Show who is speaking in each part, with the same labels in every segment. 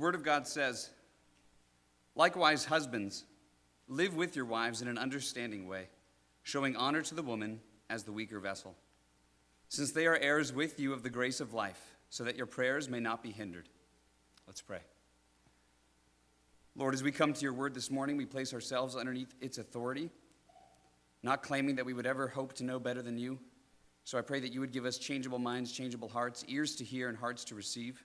Speaker 1: Word of God says, Likewise, husbands, live with your wives in an understanding way, showing honor to the woman as the weaker vessel, since they are heirs with you of the grace of life, so that your prayers may not be hindered. Let's pray. Lord, as we come to your word this morning, we place ourselves underneath its authority, not claiming that we would ever hope to know better than you. So I pray that you would give us changeable minds, changeable hearts, ears to hear, and hearts to receive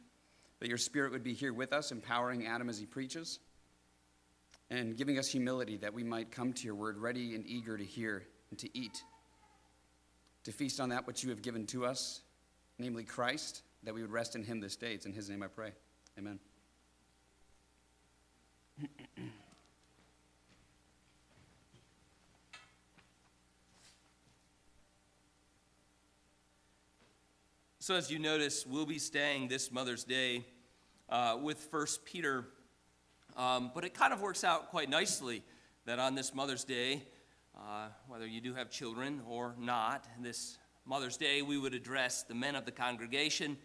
Speaker 1: that your Spirit would be here with us, empowering Adam as he preaches, and giving us humility that we might come to your word ready and eager to hear and to eat, to feast on that which you have given to us, namely Christ, that we would rest in him this day. It's in his name I pray. Amen.
Speaker 2: So, as you notice, we'll be staying this Mother's Day uh, with First Peter, um, but it kind of works out quite nicely that on this Mother's Day, uh, whether you do have children or not, this Mother's Day, we would address the men of the congregation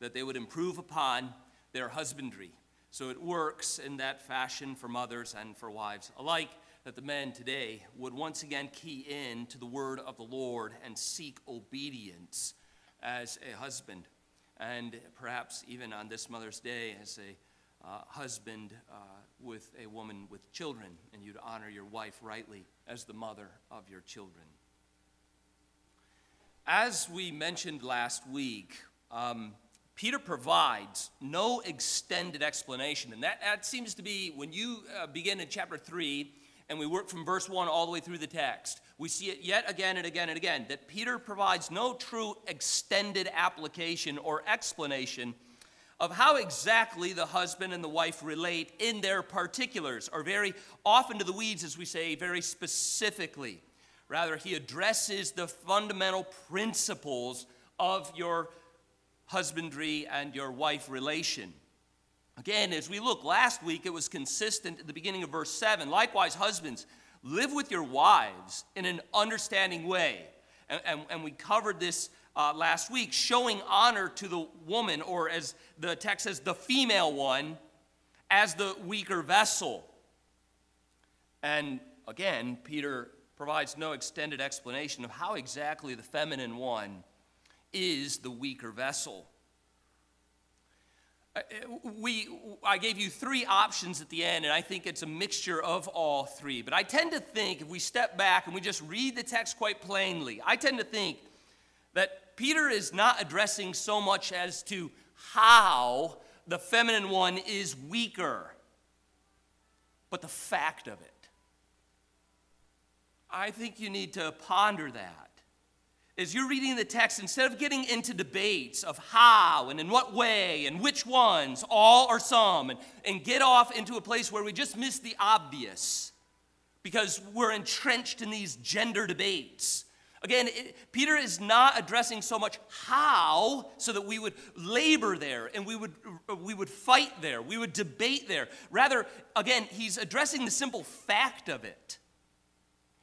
Speaker 2: that they would improve upon their husbandry. So it works in that fashion for mothers and for wives alike that the men today would once again key in to the word of the Lord and seek obedience as a husband, and perhaps even on this Mother's Day as a uh, husband uh, with a woman with children, and you'd honor your wife rightly as the mother of your children. As we mentioned last week, um, Peter provides no extended explanation, and that, that seems to be when you uh, begin in chapter 3 and we work from verse 1 all the way through the text, we see it yet again and again and again that Peter provides no true extended application or explanation of how exactly the husband and the wife relate in their particulars, or very often to the weeds, as we say, very specifically. Rather, he addresses the fundamental principles of your husbandry and your wife relation. Again, as we look last week, it was consistent at the beginning of verse 7. Likewise, husbands, live with your wives in an understanding way. And, and, and we covered this uh, last week, showing honor to the woman, or as the text says, the female one, as the weaker vessel. And again, Peter provides no extended explanation of how exactly the feminine one is the weaker vessel. Uh, we, I gave you three options at the end, and I think it's a mixture of all three. But I tend to think, if we step back and we just read the text quite plainly, I tend to think that Peter is not addressing so much as to how the feminine one is weaker, but the fact of it. I think you need to ponder that as you're reading the text, instead of getting into debates of how and in what way and which ones, all or some, and, and get off into a place where we just miss the obvious because we're entrenched in these gender debates. Again, it, Peter is not addressing so much how so that we would labor there and we would, we would fight there, we would debate there. Rather, again, he's addressing the simple fact of it.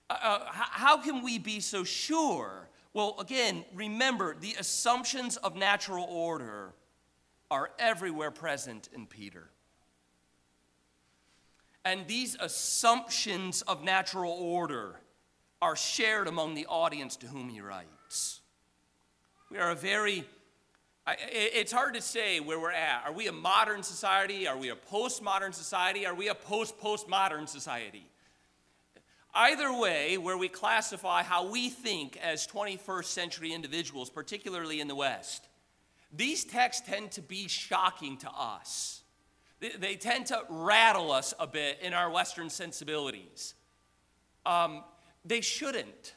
Speaker 2: Uh, uh, how can we be so sure well, again, remember the assumptions of natural order are everywhere present in Peter. And these assumptions of natural order are shared among the audience to whom he writes. We are a very, it's hard to say where we're at. Are we a modern society? Are we a postmodern society? Are we a post postmodern society? Either way, where we classify how we think as 21st century individuals, particularly in the West, these texts tend to be shocking to us. They, they tend to rattle us a bit in our Western sensibilities. Um, they shouldn't,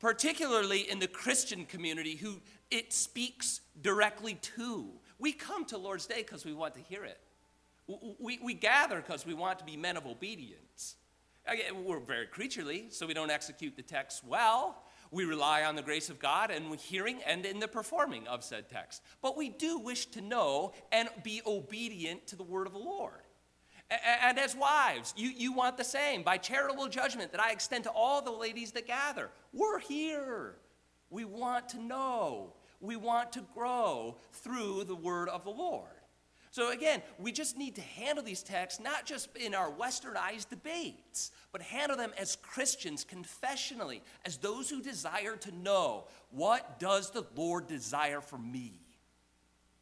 Speaker 2: particularly in the Christian community who it speaks directly to. We come to Lord's Day because we want to hear it. We, we gather because we want to be men of obedience. We're very creaturely, so we don't execute the text well. We rely on the grace of God in hearing and in the performing of said text. But we do wish to know and be obedient to the word of the Lord. And as wives, you, you want the same. By charitable judgment that I extend to all the ladies that gather, we're here. We want to know. We want to grow through the word of the Lord. So again, we just need to handle these texts not just in our westernized debates, but handle them as Christians confessionally, as those who desire to know what does the Lord desire for me?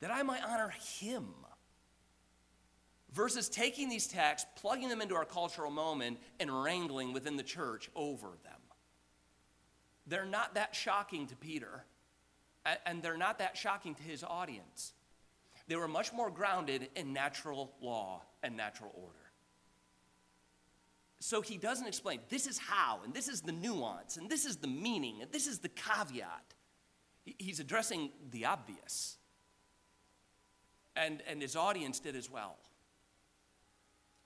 Speaker 2: That I might honor him. Versus taking these texts, plugging them into our cultural moment, and wrangling within the church over them. They're not that shocking to Peter, and they're not that shocking to his audience. They were much more grounded in natural law and natural order. So he doesn't explain this is how, and this is the nuance, and this is the meaning, and this is the caveat. He's addressing the obvious. And, and his audience did as well.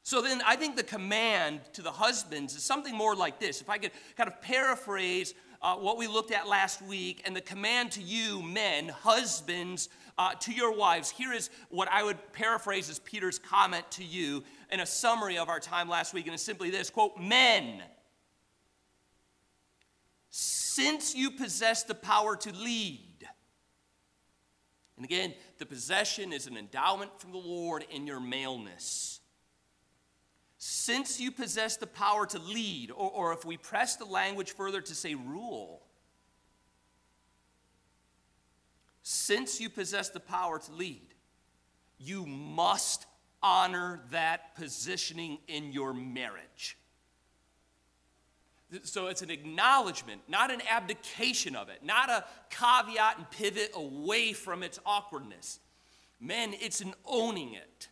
Speaker 2: So then I think the command to the husbands is something more like this. If I could kind of paraphrase uh, what we looked at last week and the command to you, men, husbands, uh, to your wives. Here is what I would paraphrase as Peter's comment to you in a summary of our time last week, and it's simply this quote, Men, since you possess the power to lead, and again, the possession is an endowment from the Lord in your maleness. Since you possess the power to lead, or, or if we press the language further to say rule, since you possess the power to lead, you must honor that positioning in your marriage. So it's an acknowledgement, not an abdication of it, not a caveat and pivot away from its awkwardness. Men, it's an owning it.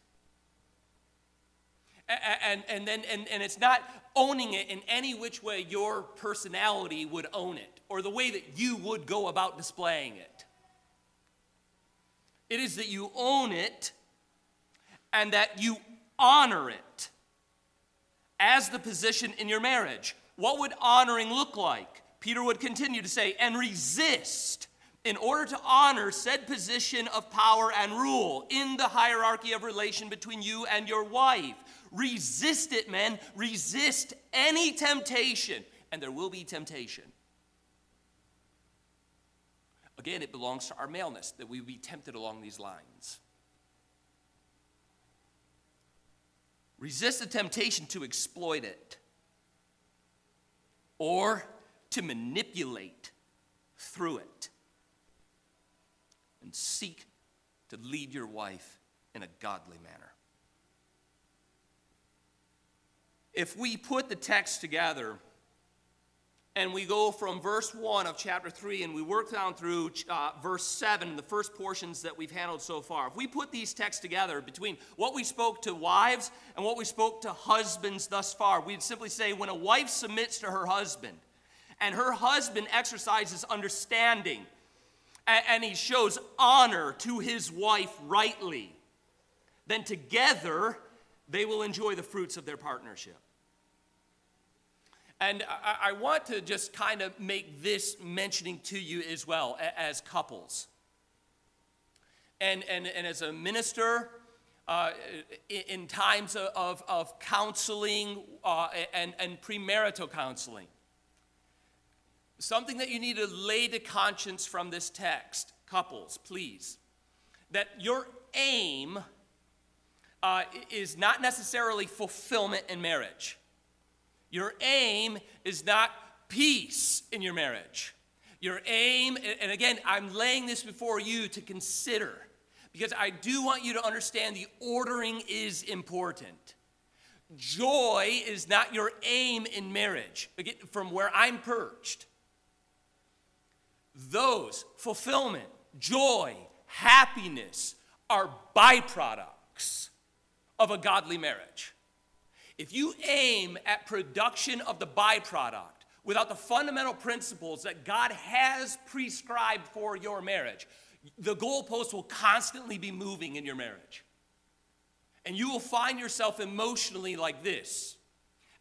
Speaker 2: And, and, then, and, and it's not owning it in any which way your personality would own it or the way that you would go about displaying it. It is that you own it and that you honor it as the position in your marriage. What would honoring look like? Peter would continue to say, and resist in order to honor said position of power and rule in the hierarchy of relation between you and your wife. Resist it, men. Resist any temptation, and there will be temptation. Again, it belongs to our maleness that we be tempted along these lines. Resist the temptation to exploit it or to manipulate through it. Seek to lead your wife in a godly manner. If we put the text together, and we go from verse 1 of chapter 3 and we work down through uh, verse 7, the first portions that we've handled so far. If we put these texts together between what we spoke to wives and what we spoke to husbands thus far, we'd simply say when a wife submits to her husband and her husband exercises understanding and, he shows honor to his wife rightly, then together they will enjoy the fruits of their partnership. And I, I, want to just kind of make this mentioning to you as well as couples. And, and, and as a minister, uh, in times of, of counseling uh, and, and premarital counseling, something that you need to lay to conscience from this text, couples, please, that your aim uh, is not necessarily fulfillment in marriage. Your aim is not peace in your marriage. Your aim, and again, I'm laying this before you to consider because I do want you to understand the ordering is important. Joy is not your aim in marriage, again, from where I'm perched. Those, fulfillment, joy, happiness, are byproducts of a godly marriage. If you aim at production of the byproduct without the fundamental principles that God has prescribed for your marriage, the goalposts will constantly be moving in your marriage. And you will find yourself emotionally like this.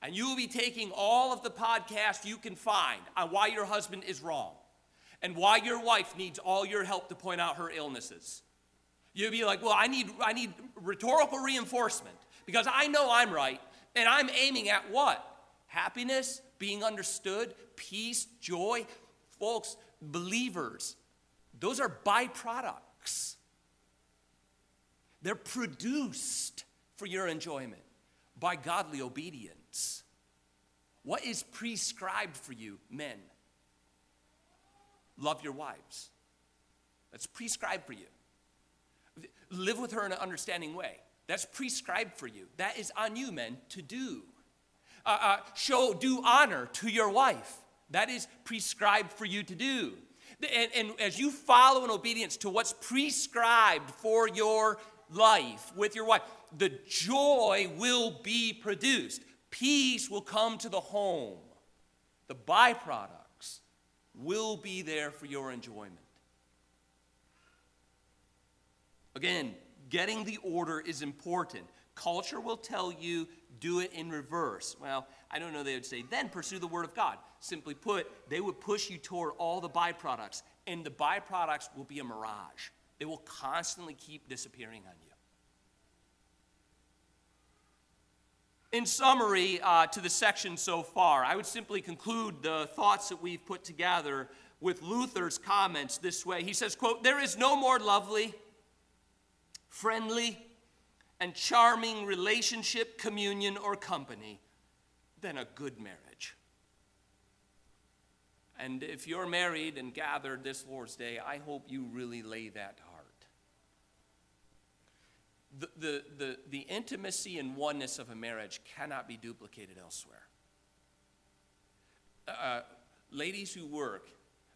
Speaker 2: And you will be taking all of the podcasts you can find on why your husband is wrong and why your wife needs all your help to point out her illnesses. You'd be like, well, I need, I need rhetorical reinforcement because I know I'm right and I'm aiming at what? Happiness, being understood, peace, joy. Folks, believers, those are byproducts. They're produced for your enjoyment by godly obedience. What is prescribed for you, men? Love your wives. That's prescribed for you. Live with her in an understanding way. That's prescribed for you. That is on you, men, to do. Uh, uh, show due honor to your wife. That is prescribed for you to do. And, and as you follow in obedience to what's prescribed for your life with your wife, the joy will be produced. Peace will come to the home. The byproducts will be there for your enjoyment. Again, getting the order is important. Culture will tell you do it in reverse. Well, I don't know, they would say, then pursue the Word of God. Simply put, they would push you toward all the byproducts, and the byproducts will be a mirage. They will constantly keep disappearing on you. In summary uh, to the section so far, I would simply conclude the thoughts that we've put together with Luther's comments this way. He says, quote, there is no more lovely, friendly, and charming relationship, communion, or company than a good marriage. And if you're married and gathered this Lord's Day, I hope you really lay that. The, the, the, intimacy and oneness of a marriage cannot be duplicated elsewhere. Uh, ladies who work,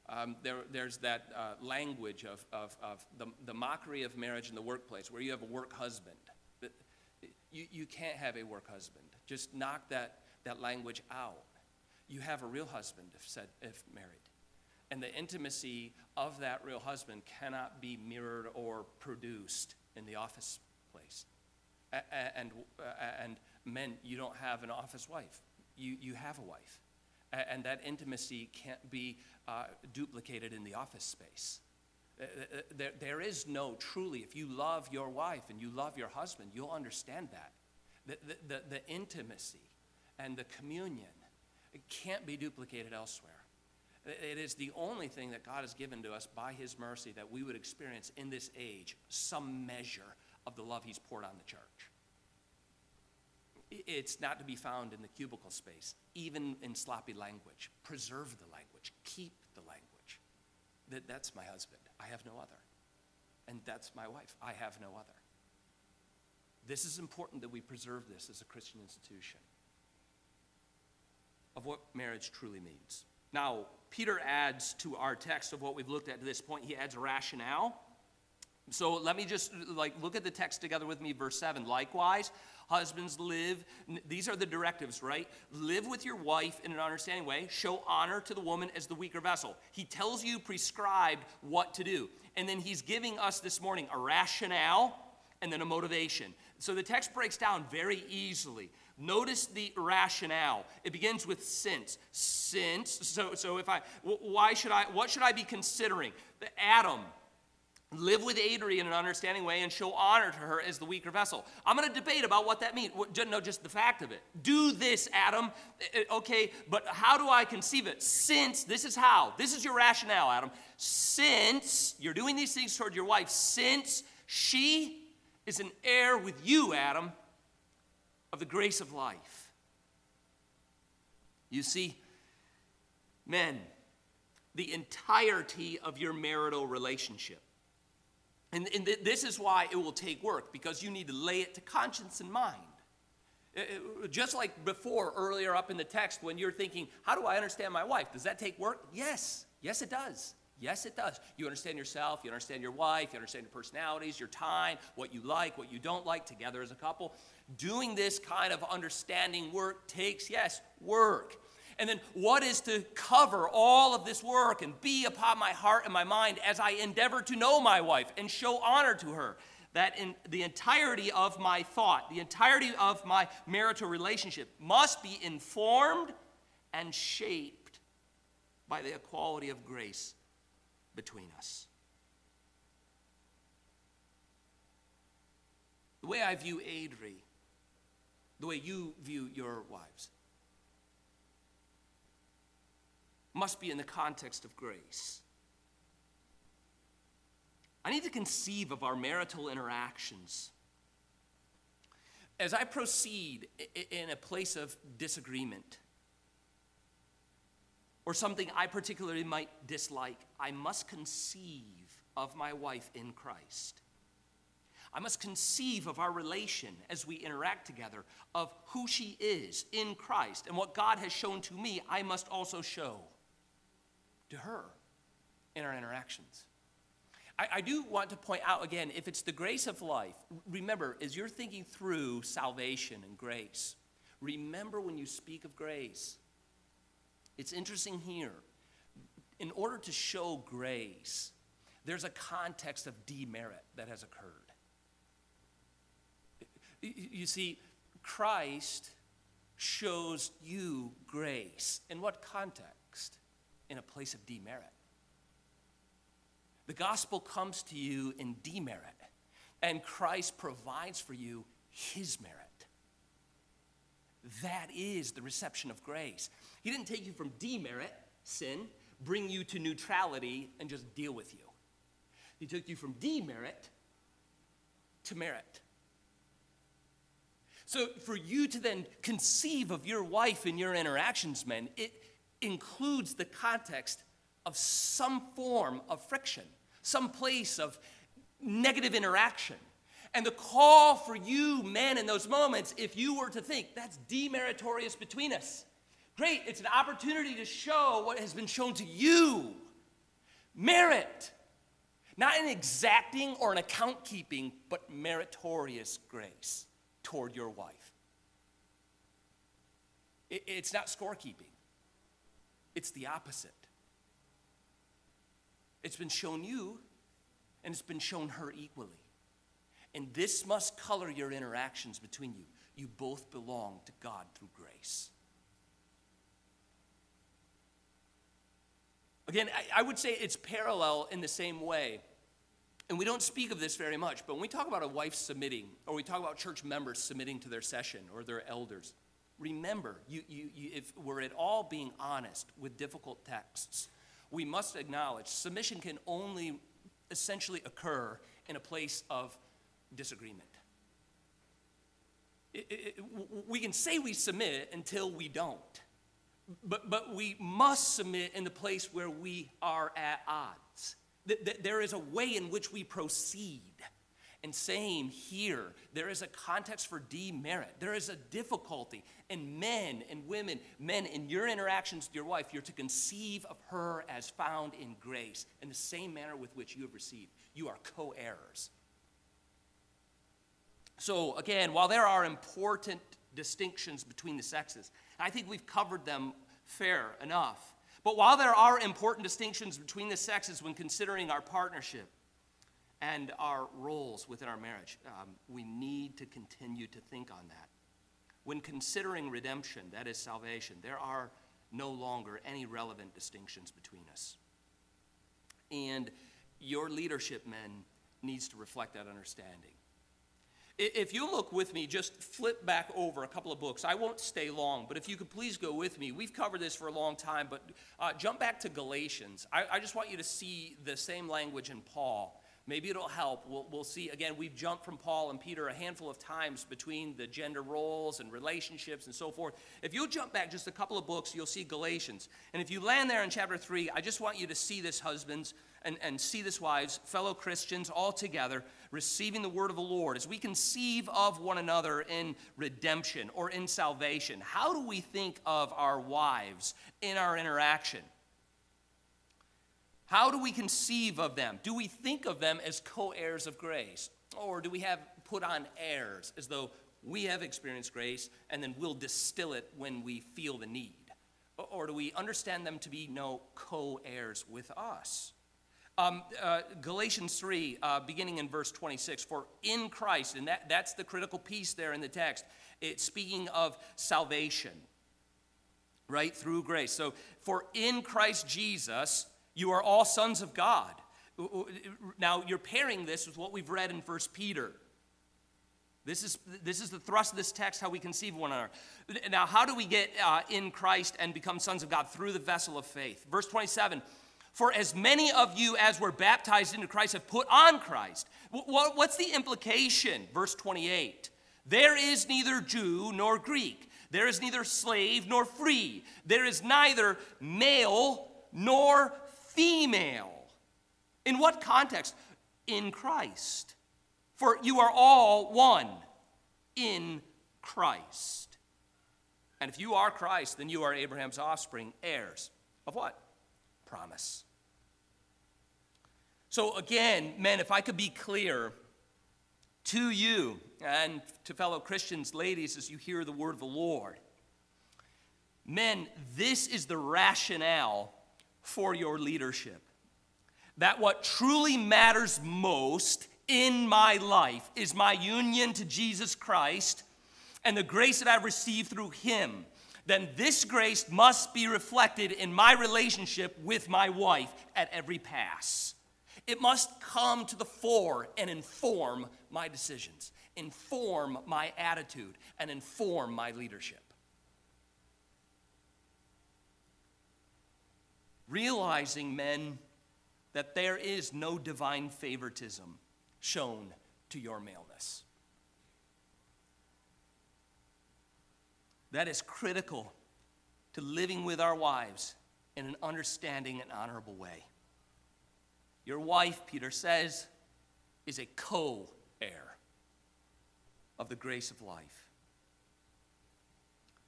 Speaker 2: um, there, there's that uh, language of, of, of the, the mockery of marriage in the workplace where you have a work husband. You, you can't have a work husband. Just knock that, that language out. You have a real husband if, said, if married. And the intimacy of that real husband cannot be mirrored or produced in the office And, and men, you don't have an office wife, you, you have a wife. And that intimacy can't be uh, duplicated in the office space. Uh, uh, there, there is no truly, if you love your wife and you love your husband, you'll understand that. The, the, the, the intimacy and the communion can't be duplicated elsewhere. It is the only thing that God has given to us by His mercy that we would experience in this age some measure of the love He's poured on the church. It's not to be found in the cubicle space, even in sloppy language. Preserve the language, keep the language. That, that's my husband. I have no other. And that's my wife. I have no other. This is important that we preserve this as a Christian institution of what marriage truly means. Now, Peter adds to our text of what we've looked at to this point, he adds a rationale. So let me just like look at the text together with me verse 7. Likewise, husbands live these are the directives, right? Live with your wife in an understanding way, show honor to the woman as the weaker vessel. He tells you prescribed what to do. And then he's giving us this morning a rationale and then a motivation. So the text breaks down very easily. Notice the rationale. It begins with since. Since. So, so if I, why should I, what should I be considering? The Adam live with Adri in an understanding way and show honor to her as the weaker vessel. I'm going to debate about what that means. No, just the fact of it. Do this, Adam. Eh, eh, okay, but how do I conceive it? Since, this is how. This is your rationale, Adam. Since you're doing these things toward your wife, since she is an heir with you, Adam, of the grace of life. You see, men, the entirety of your marital relationship and, and th- this is why it will take work, because you need to lay it to conscience and mind. It, it, just like before, earlier up in the text, when you're thinking, How do I understand my wife? Does that take work? Yes. Yes, it does. Yes, it does. You understand yourself, you understand your wife, you understand your personalities, your time, what you like, what you don't like together as a couple. Doing this kind of understanding work takes, yes, work. And then what is to cover all of this work and be upon my heart and my mind as I endeavor to know my wife and show honor to her? That in the entirety of my thought, the entirety of my marital relationship must be informed and shaped by the equality of grace between us. The way I view Adri, the way you view your wives, must be in the context of grace. I need to conceive of our marital interactions as I proceed in a place of disagreement or something I particularly might dislike, I must conceive of my wife in Christ. I must conceive of our relation as we interact together, of who she is in Christ. And what God has shown to me, I must also show to her in our interactions. I, I, do want to point out again if it's the grace of life, remember, as you're thinking through salvation and grace, remember when you speak of grace. It's interesting here. In order to show grace, there's a context of demerit that has occurred. You see, Christ shows you grace. In what context? In a place of demerit. The gospel comes to you in demerit, and Christ provides for you his merit. That is the reception of grace. He didn't take you from demerit, sin, bring you to neutrality, and just deal with you. He took you from demerit to merit. So, for you to then conceive of your wife and your interactions, men, it includes the context of some form of friction, some place of negative interaction. And the call for you, men, in those moments, if you were to think that's demeritorious between us, great, it's an opportunity to show what has been shown to you merit. Not an exacting or an account keeping, but meritorious grace toward your wife. It's not scorekeeping, it's the opposite. It's been shown you, and it's been shown her equally. And this must color your interactions between you. You both belong to God through grace. Again, I, would say it's parallel in the same way and we don't speak of this very much, but when we talk about a wife submitting, or we talk about church members submitting to their session or their elders, remember, you, you, you, if we're at all being honest with difficult texts, we must acknowledge submission can only essentially occur in a place of disagreement. It, it, we can say we submit until we don't. But, but we must submit in the place where we are at odds there is a way in which we proceed. And same here, there is a context for demerit. There is a difficulty. And men and women, men, in your interactions with your wife, you're to conceive of her as found in grace in the same manner with which you have received. You are co heirs. So, again, while there are important distinctions between the sexes, I think we've covered them fair enough. But while there are important distinctions between the sexes when considering our partnership and our roles within our marriage, um, we need to continue to think on that. When considering redemption, that is salvation, there are no longer any relevant distinctions between us. And your leadership, men, needs to reflect that understanding. If you look with me, just flip back over a couple of books. I won't stay long, but if you could please go with me. We've covered this for a long time, but uh, jump back to Galatians. I, I, just want you to see the same language in Paul. Maybe it'll help. We'll, we'll see. Again, we've jumped from Paul and Peter a handful of times between the gender roles and relationships and so forth. If you'll jump back just a couple of books, you'll see Galatians. And if you land there in chapter 3, I just want you to see this, husbands, and, and see this, wives, fellow Christians, all together, receiving the word of the Lord, as we conceive of one another in redemption or in salvation, how do we think of our wives in our interaction? How do we conceive of them? Do we think of them as co heirs of grace? Or do we have put on airs as though we have experienced grace and then we'll distill it when we feel the need? Or do we understand them to be no co heirs with us? Um, uh, Galatians 3, uh, beginning in verse 26, for in Christ, and that, that's the critical piece there in the text, it's speaking of salvation, right, through grace. So, for in Christ Jesus, you are all sons of God. Now, you're pairing this with what we've read in 1 Peter. This is, this is the thrust of this text, how we conceive one another. Now, how do we get uh, in Christ and become sons of God? Through the vessel of faith. Verse 27 for as many of you as were baptized into Christ have put on Christ. What's the implication? Verse 28 There is neither Jew nor Greek. There is neither slave nor free. There is neither male nor female. In what context? In Christ. For you are all one in Christ. And if you are Christ, then you are Abraham's offspring, heirs of what? Promise. So, again, men, if I could be clear to you and to fellow Christians, ladies, as you hear the word of the Lord, men, this is the rationale for your leadership. That what truly matters most in my life is my union to Jesus Christ and the grace that I've received through Him, then this grace must be reflected in my relationship with my wife at every pass. It must come to the fore and inform my decisions, inform my attitude, and inform my leadership. Realizing, men, that there is no divine favoritism shown to your maleness. That is critical to living with our wives in an understanding and honorable way. Your wife, Peter says, is a co heir of the grace of life.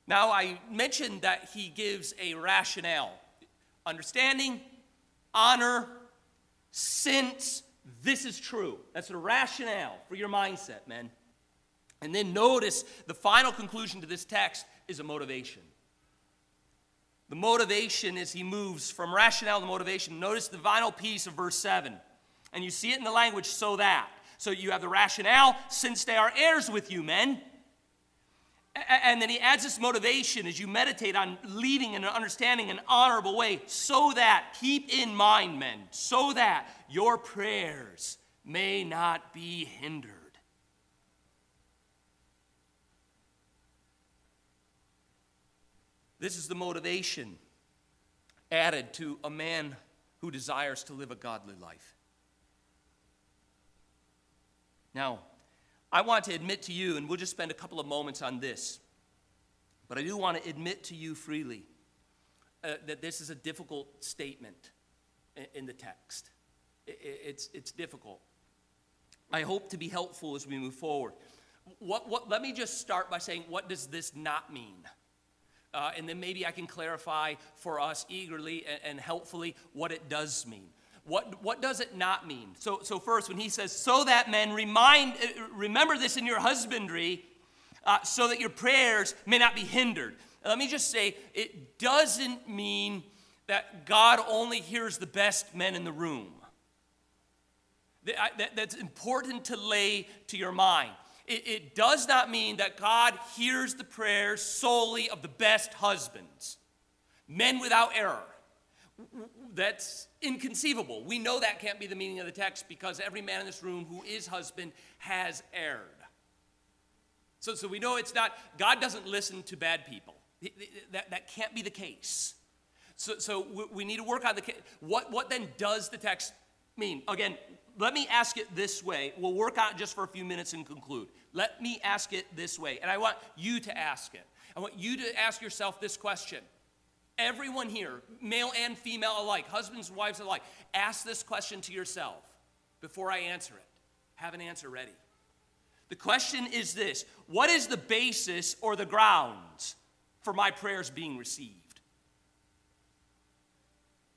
Speaker 2: Now, I mentioned that he gives a rationale understanding, honor, since this is true. That's the rationale for your mindset, men. And then notice the final conclusion to this text is a motivation. The motivation as he moves from rationale to motivation. Notice the final piece of verse 7. And you see it in the language, so that. So you have the rationale, since they are heirs with you, men. And then he adds this motivation as you meditate on leading and understanding an honorable way, so that, keep in mind, men, so that your prayers may not be hindered. This is the motivation added to a man who desires to live a godly life. Now, I want to admit to you, and we'll just spend a couple of moments on this, but I do want to admit to you freely uh, that this is a difficult statement in, the text. It, it's, it's difficult. I hope to be helpful as we move forward. What, what, let me just start by saying, what does this not mean? Uh, and then maybe I can clarify for us eagerly and, and, helpfully what it does mean. What, what does it not mean? So, so first, when he says, so that men remind, uh, remember this in your husbandry, uh, so that your prayers may not be hindered. Let me just say, it doesn't mean that God only hears the best men in the room. That, that, that's important to lay to your mind it, it does not mean that God hears the prayers solely of the best husbands, men without error. That's inconceivable. We know that can't be the meaning of the text because every man in this room who is husband has erred. So, so we know it's not, God doesn't listen to bad people. That, that can't be the case. So, so we need to work on the what, what then does the text mean? Again, let me ask it this way. We'll work on it just for a few minutes and conclude. Let me ask it this way, and I want you to ask it. I want you to ask yourself this question. Everyone here, male and female alike, husbands and wives alike, ask this question to yourself before I answer it. Have an answer ready. The question is this What is the basis or the grounds for my prayers being received?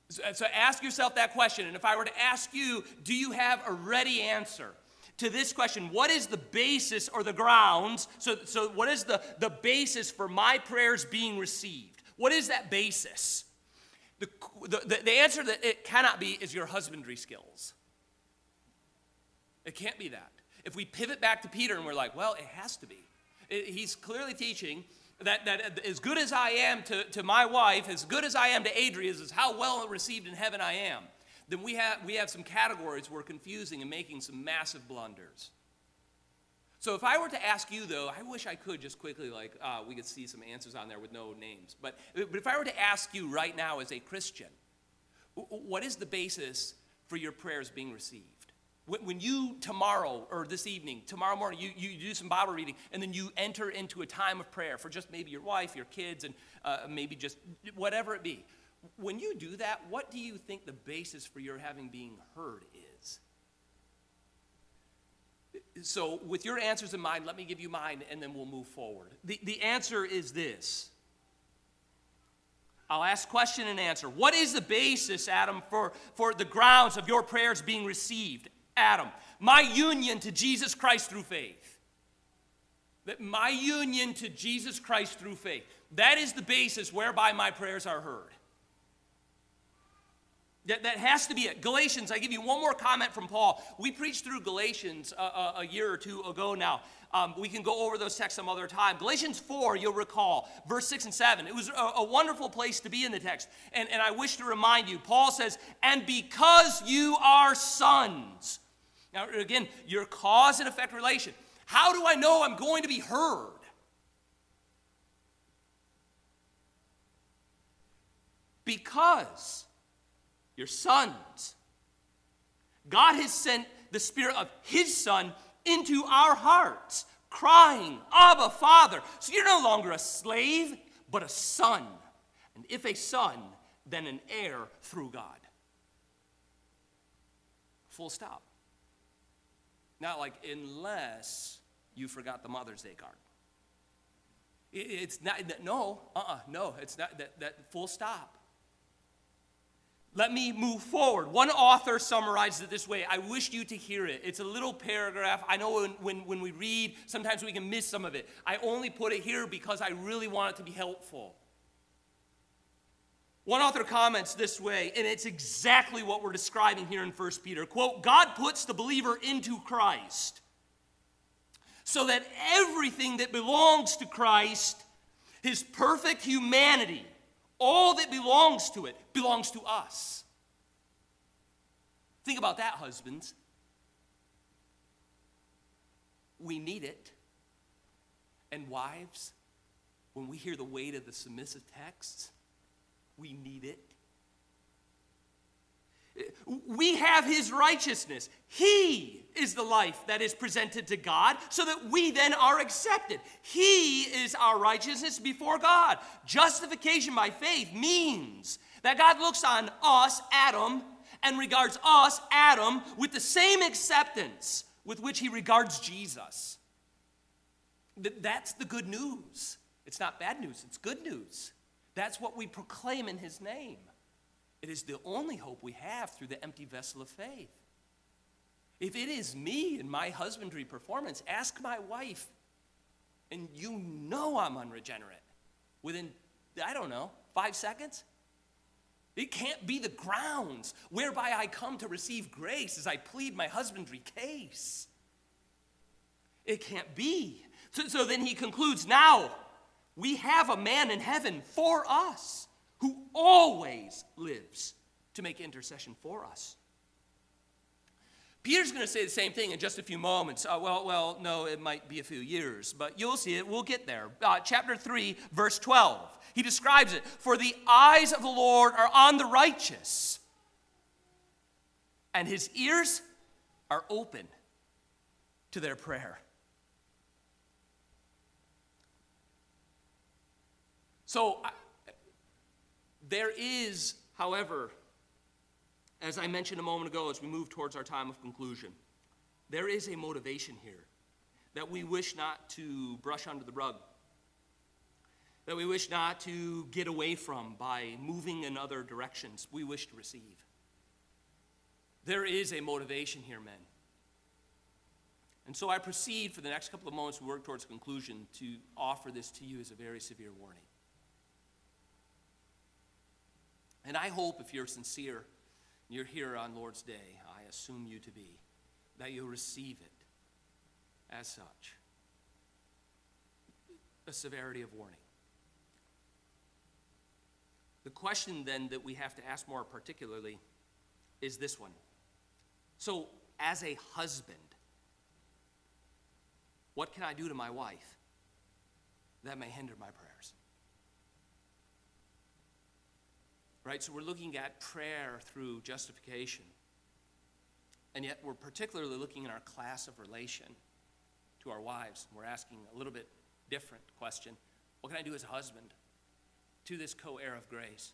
Speaker 2: So ask yourself that question. And if I were to ask you, do you have a ready answer to this question? What is the basis or the grounds? So, so what is the, the basis for my prayers being received? What is that basis? The, the, the answer that it cannot be is your husbandry skills. It can't be that. If we pivot back to Peter and we're like, well, it has to be. It, he's clearly teaching that, that as good as I am to, to my wife, as good as I am to Adria, is how well received in heaven I am, then we have, we have some categories we're confusing and making some massive blunders. So if I were to ask you, though, I wish I could just quickly, like, uh, we could see some answers on there with no names. But, but if I were to ask you right now as a Christian, what is the basis for your prayers being received? When, you tomorrow or this evening, tomorrow morning, you, you do some Bible reading and then you enter into a time of prayer for just maybe your wife, your kids, and uh, maybe just whatever it be. When you do that, what do you think the basis for your having being heard is? So, with your answers in mind, let me give you mine and then we'll move forward. The, the answer is this I'll ask question and answer. What is the basis, Adam, for, for the grounds of your prayers being received? Adam, my union to Jesus Christ through faith. That my union to Jesus Christ through faith. That is the basis whereby my prayers are heard. That, that has to be it. Galatians, I give you one more comment from Paul. We preached through Galatians a, a, a year or two ago now. Um, we can go over those texts some other time. Galatians 4, you'll recall, verse 6 and 7. It was a, a wonderful place to be in the text. And, and I wish to remind you, Paul says, And because you are sons. Now, again, your cause and effect relation. How do I know I'm going to be heard? Because your sons. God has sent the Spirit of His Son into our hearts, crying, Abba, Father. So you're no longer a slave, but a son. And if a son, then an heir through God. Full stop. Not like, unless you forgot the Mother's Day card. It's not, no, uh uh no, it's not that, that full stop. Let me move forward. One author summarized it this way. I wish you to hear it. It's a little paragraph. I know when, when, when we read, sometimes we can miss some of it. I only put it here because I really want it to be helpful. One author comments this way, and it's exactly what we're describing here in 1 Peter. Quote, God puts the believer into Christ so that everything that belongs to Christ, his perfect humanity, all that belongs to it belongs to us. Think about that, husbands. We need it. And wives, when we hear the weight of the submissive texts, we need it. We have his righteousness. He is the life that is presented to God so that we then are accepted. He is our righteousness before God. Justification by faith means that God looks on us, Adam, and regards us, Adam, with the same acceptance with which he regards Jesus. That's the good news. It's not bad news, it's good news. That's what we proclaim in his name. It is the only hope we have through the empty vessel of faith. If it is me and my husbandry performance, ask my wife, and you know I'm unregenerate. Within, I don't know, five seconds? It can't be the grounds whereby I come to receive grace as I plead my husbandry case. It can't be. So, so then he concludes now we have a man in heaven for us who always lives to make intercession for us. Peter's going to say the same thing in just a few moments. Uh, well, well, no, it might be a few years, but you'll see it. We'll get there. Uh, chapter 3, verse 12. He describes it For the eyes of the Lord are on the righteous, and his ears are open to their prayer. So, there is, however, as I mentioned a moment ago, as we move towards our time of conclusion, there is a motivation here that we wish not to brush under the rug, that we wish not to get away from by moving in other directions we wish to receive. There is a motivation here, men. And so I proceed for the next couple of moments we work towards conclusion to offer this to you as a very severe warning. And I hope if you're sincere, you're here on Lord's Day, I assume you to be, that you'll receive it as such a severity of warning. The question then that we have to ask more particularly is this one. So, as a husband, what can I do to my wife that may hinder my prayers? Right? So we're looking at prayer through justification. And yet, we're particularly looking in our class of relation to our wives. We're asking a little bit different question What can I do as a husband to this co heir of grace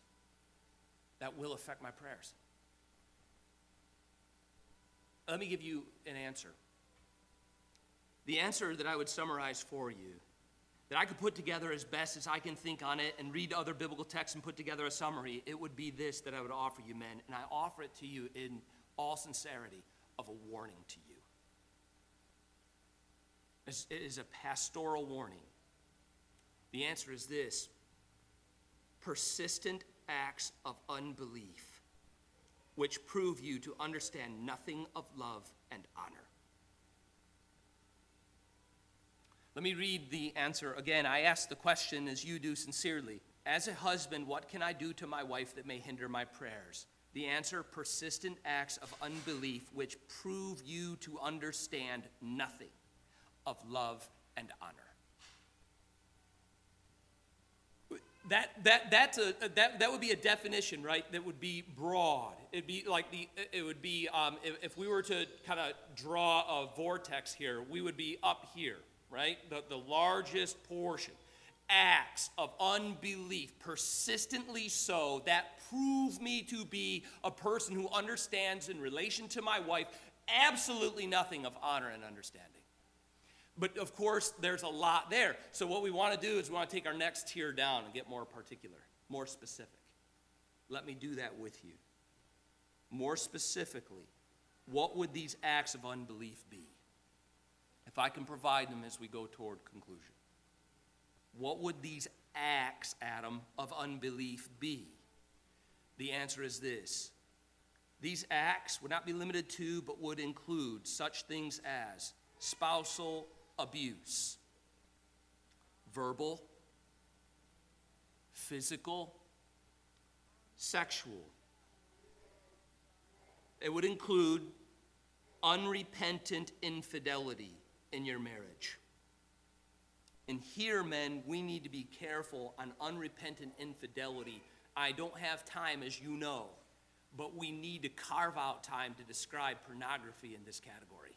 Speaker 2: that will affect my prayers? Let me give you an answer. The answer that I would summarize for you, that I could put together as best as I can think on it and read other biblical texts and put together a summary, it would be this that I would offer you, men. And I offer it to you in all sincerity of a warning to you. It is a pastoral warning. The answer is this persistent acts of unbelief, which prove you to understand nothing of love and honor. Let me read the answer again. I ask the question as you do sincerely. As a husband, what can I do to my wife that may hinder my prayers? The answer persistent acts of unbelief which prove you to understand nothing of love and honor. That, that, that's a, that, that would be a definition, right? That would be broad. It'd be like the, it would be, um, if, if we were to kind of draw a vortex here, we would be up here, right? The, the largest portion. Acts of unbelief, persistently so, that prove me to be a person who understands in relation to my wife absolutely nothing of honor and understanding. But of course, there's a lot there. So, what we want to do is we want to take our next tier down and get more particular, more specific. Let me do that with you. More specifically, what would these acts of unbelief be? I can provide them as we go toward conclusion. What would these acts, Adam, of unbelief be? The answer is this these acts would not be limited to, but would include such things as spousal abuse verbal, physical, sexual. It would include unrepentant infidelity in your marriage. And here, men, we need to be careful on unrepentant infidelity. I don't have time, as you know, but we need to carve out time to describe pornography in this category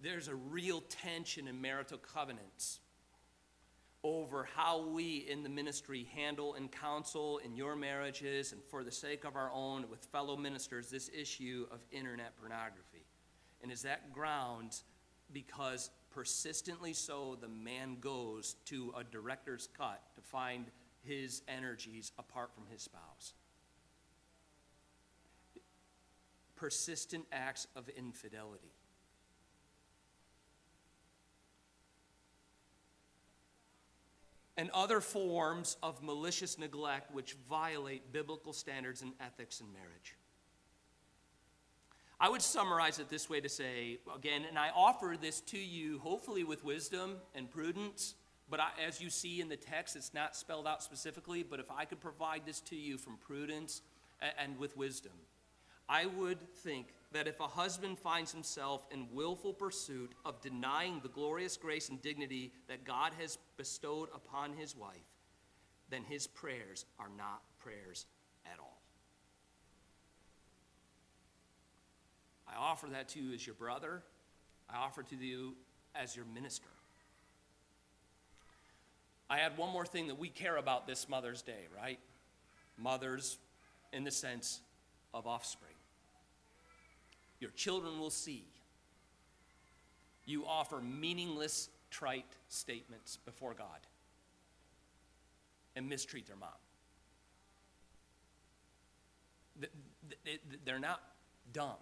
Speaker 2: there's a real tension in marital covenants over how we in the ministry handle and counsel in your marriages and for the sake of our own with fellow ministers this issue of internet pornography. And is that grounds because persistently so the man goes to a director's cut to find his energies apart from his spouse? Persistent acts of infidelity. and other forms of malicious neglect which violate biblical standards and ethics in marriage. I would summarize it this way to say, again, and I offer this to you hopefully with wisdom and prudence, but I, as you see in the text, it's not spelled out specifically, but if I could provide this to you from prudence and, and with wisdom, I would think that if a husband finds himself in willful pursuit of denying the glorious grace and dignity that God has bestowed upon his wife, then his prayers are not prayers at all. I offer that to you as your brother. I offer to you as your minister. I add one more thing that we care about this Mother's Day, right? Mothers, in the sense of offspring your children will see you offer meaningless, trite statements before God and mistreat their mom. They're not dumb,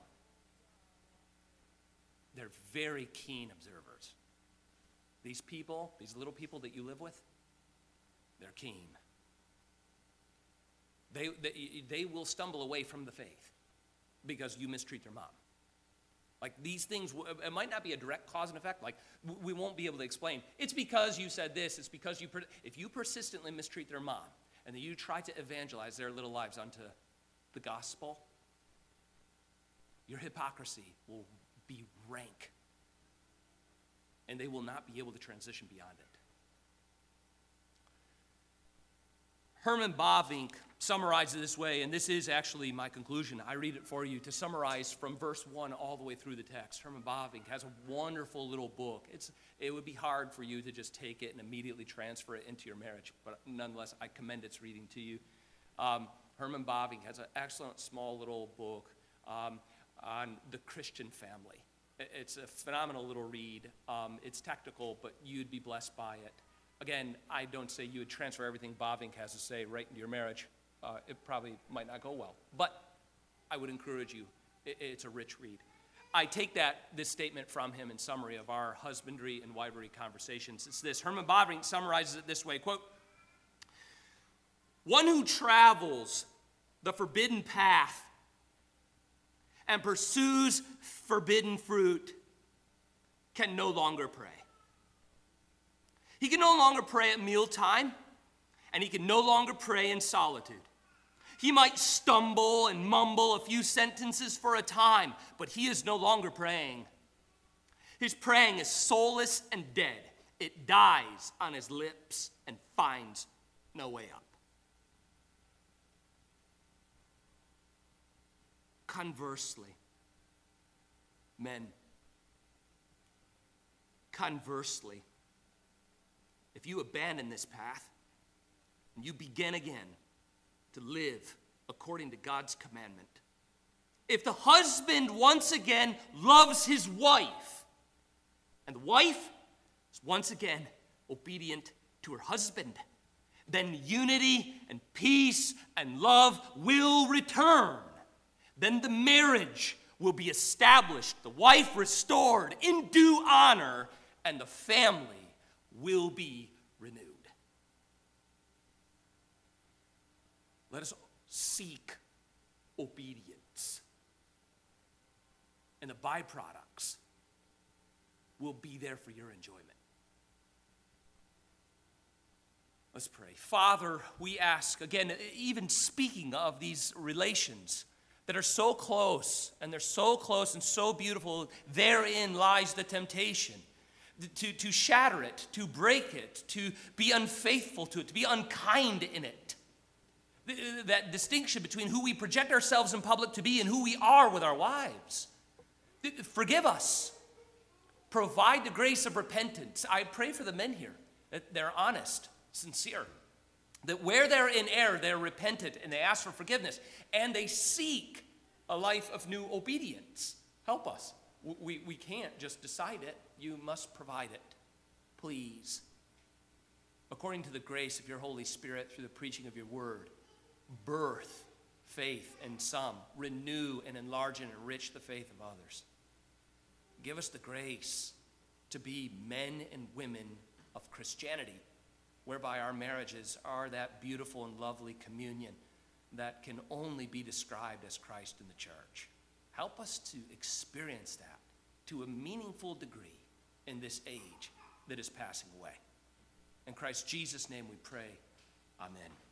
Speaker 2: they're very keen observers. These people, these little people that you live with, they're keen. They, they, they will stumble away from the faith because you mistreat their mom. Like these things, it might not be a direct cause and effect. Like we won't be able to explain. It's because you said this. It's because you, if you persistently mistreat their mom and then you try to evangelize their little lives onto the gospel, your hypocrisy will rank. And they will not be able to transition beyond it. Herman Bavinck summarizes this way, and this is actually my conclusion. I read it for you to summarize from verse 1 all the way through the text. Herman Bavinck has a wonderful little book. It's, it would be hard for you to just take it and immediately transfer it into your marriage, but nonetheless, I commend its reading to you. Um, Herman Bavinck has an excellent small little book um, on the Christian family. It's a phenomenal little read. Um, it's technical, but you'd be blessed by it. Again, I don't say you would transfer everything Bavinck has to say right into your marriage. Uh, it probably might not go well, but I would encourage you. I- it's a rich read. I take that this statement from him in summary of our husbandry and wifery conversations. It's this. Herman Bavinck summarizes it this way: "Quote: One who travels the forbidden path and pursues forbidden fruit can no longer pray. He can no longer pray at mealtime, and he can no longer pray in solitude. He might stumble and mumble a few sentences for a time, but he is no longer praying. His praying is soulless and dead. It dies on his lips and finds no way up. Conversely, men, conversely, if you abandon this path and you begin again to live according to God's commandment, if the husband once again loves his wife, and the wife is once again obedient to her husband, then unity and peace and love will return. Then the marriage will be established, the wife restored in due honor, and the family will be renewed. Let us seek obedience. And the byproducts will be there for your enjoyment. Let's pray. Father, we ask, again, even speaking of these relations that are so close, and they're so close and so beautiful, therein lies the temptation to, to shatter it, to break it, to be unfaithful to it, to be unkind in it. That distinction between who we project ourselves in public to be and who we are with our wives. Forgive us. Provide the grace of repentance. I pray for the men here that they're honest, sincere, that where they're in error, they're repentant and they ask for forgiveness and they seek a life of new obedience. Help us. We, we can't just decide it, you must provide it. Please. According to the grace of your Holy Spirit through the preaching of your word, birth faith in some, renew and enlarge and enrich the faith of others. Give us the grace to be men and women of Christianity, whereby our marriages are that beautiful and lovely communion that can only be described as Christ in the church. Help us to experience that to a meaningful degree in this age that is passing away. In Christ Jesus' name we pray. Amen.